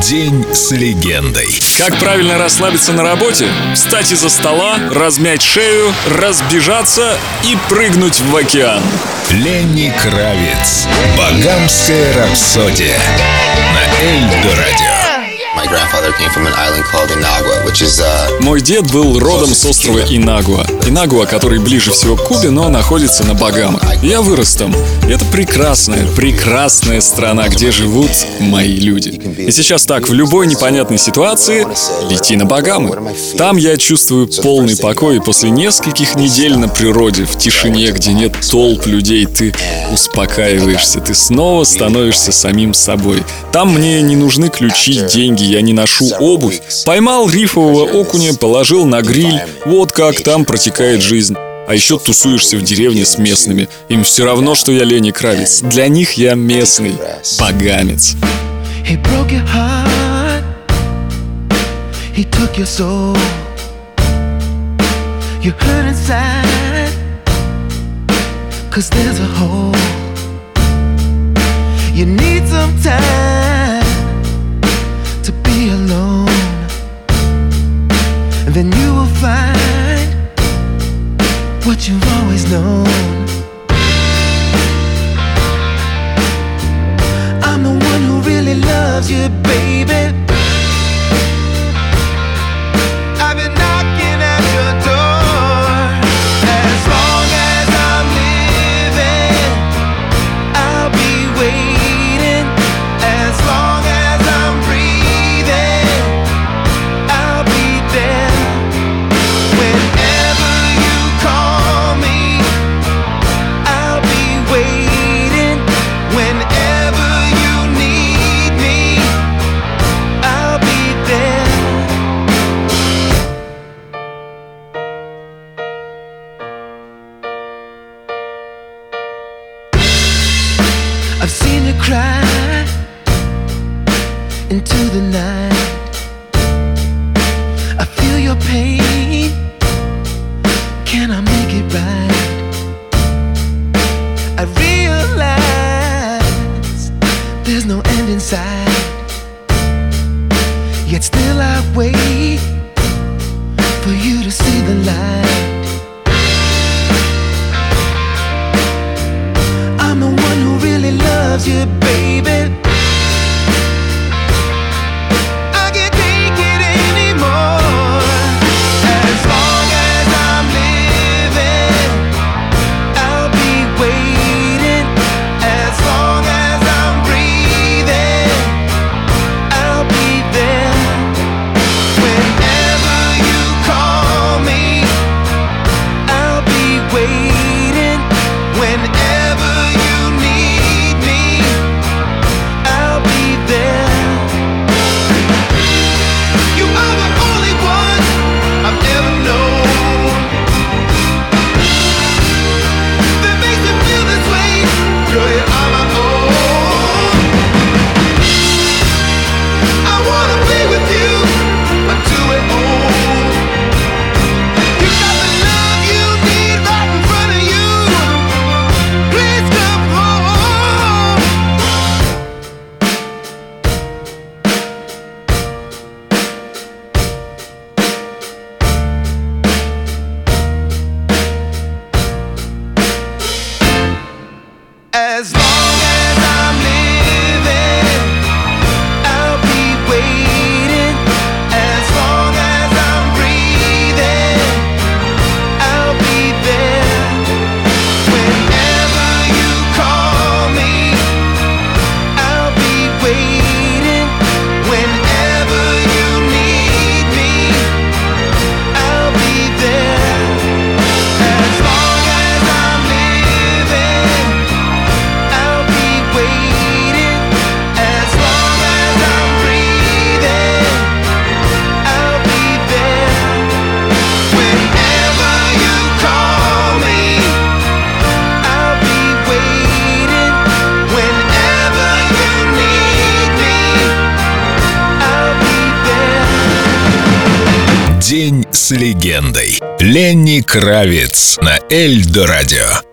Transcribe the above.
День с легендой. Как правильно расслабиться на работе? Встать из-за стола, размять шею, разбежаться и прыгнуть в океан. Ленни Кравец. Багамская рапсодия. На Эльдо радио. My grandfather came from an island called Inagua, which is uh, Мой дед был родом с острова Инагуа. Инагуа, который ближе всего к Кубе, но находится на Багамах. Я вырос там. Это прекрасная, прекрасная страна, где живут мои люди. И сейчас так, в любой непонятной ситуации лети на Багамы. Там я чувствую полный покой, и после нескольких недель на природе, в тишине, где нет толп людей, ты успокаиваешься, ты снова становишься самим собой. Там мне не нужны ключи, деньги, я не ношу обувь. Поймал рифового окуня, положил на гриль. Вот как там протекает жизнь. А еще тусуешься в деревне с местными. Им все равно, что я Лени Кравец. Для них я местный багамец. He broke your heart. He took your soul. You hurt inside. Cause there's a hole. You need some time then you will find what you've always known. Into the night. I feel your pain. Can I make it right? I realize there's no end in sight. Yet still I wait for you to see the light. I'm the one who really loves you, baby. День с легендой. Ленни Кравец на Эльдо радио.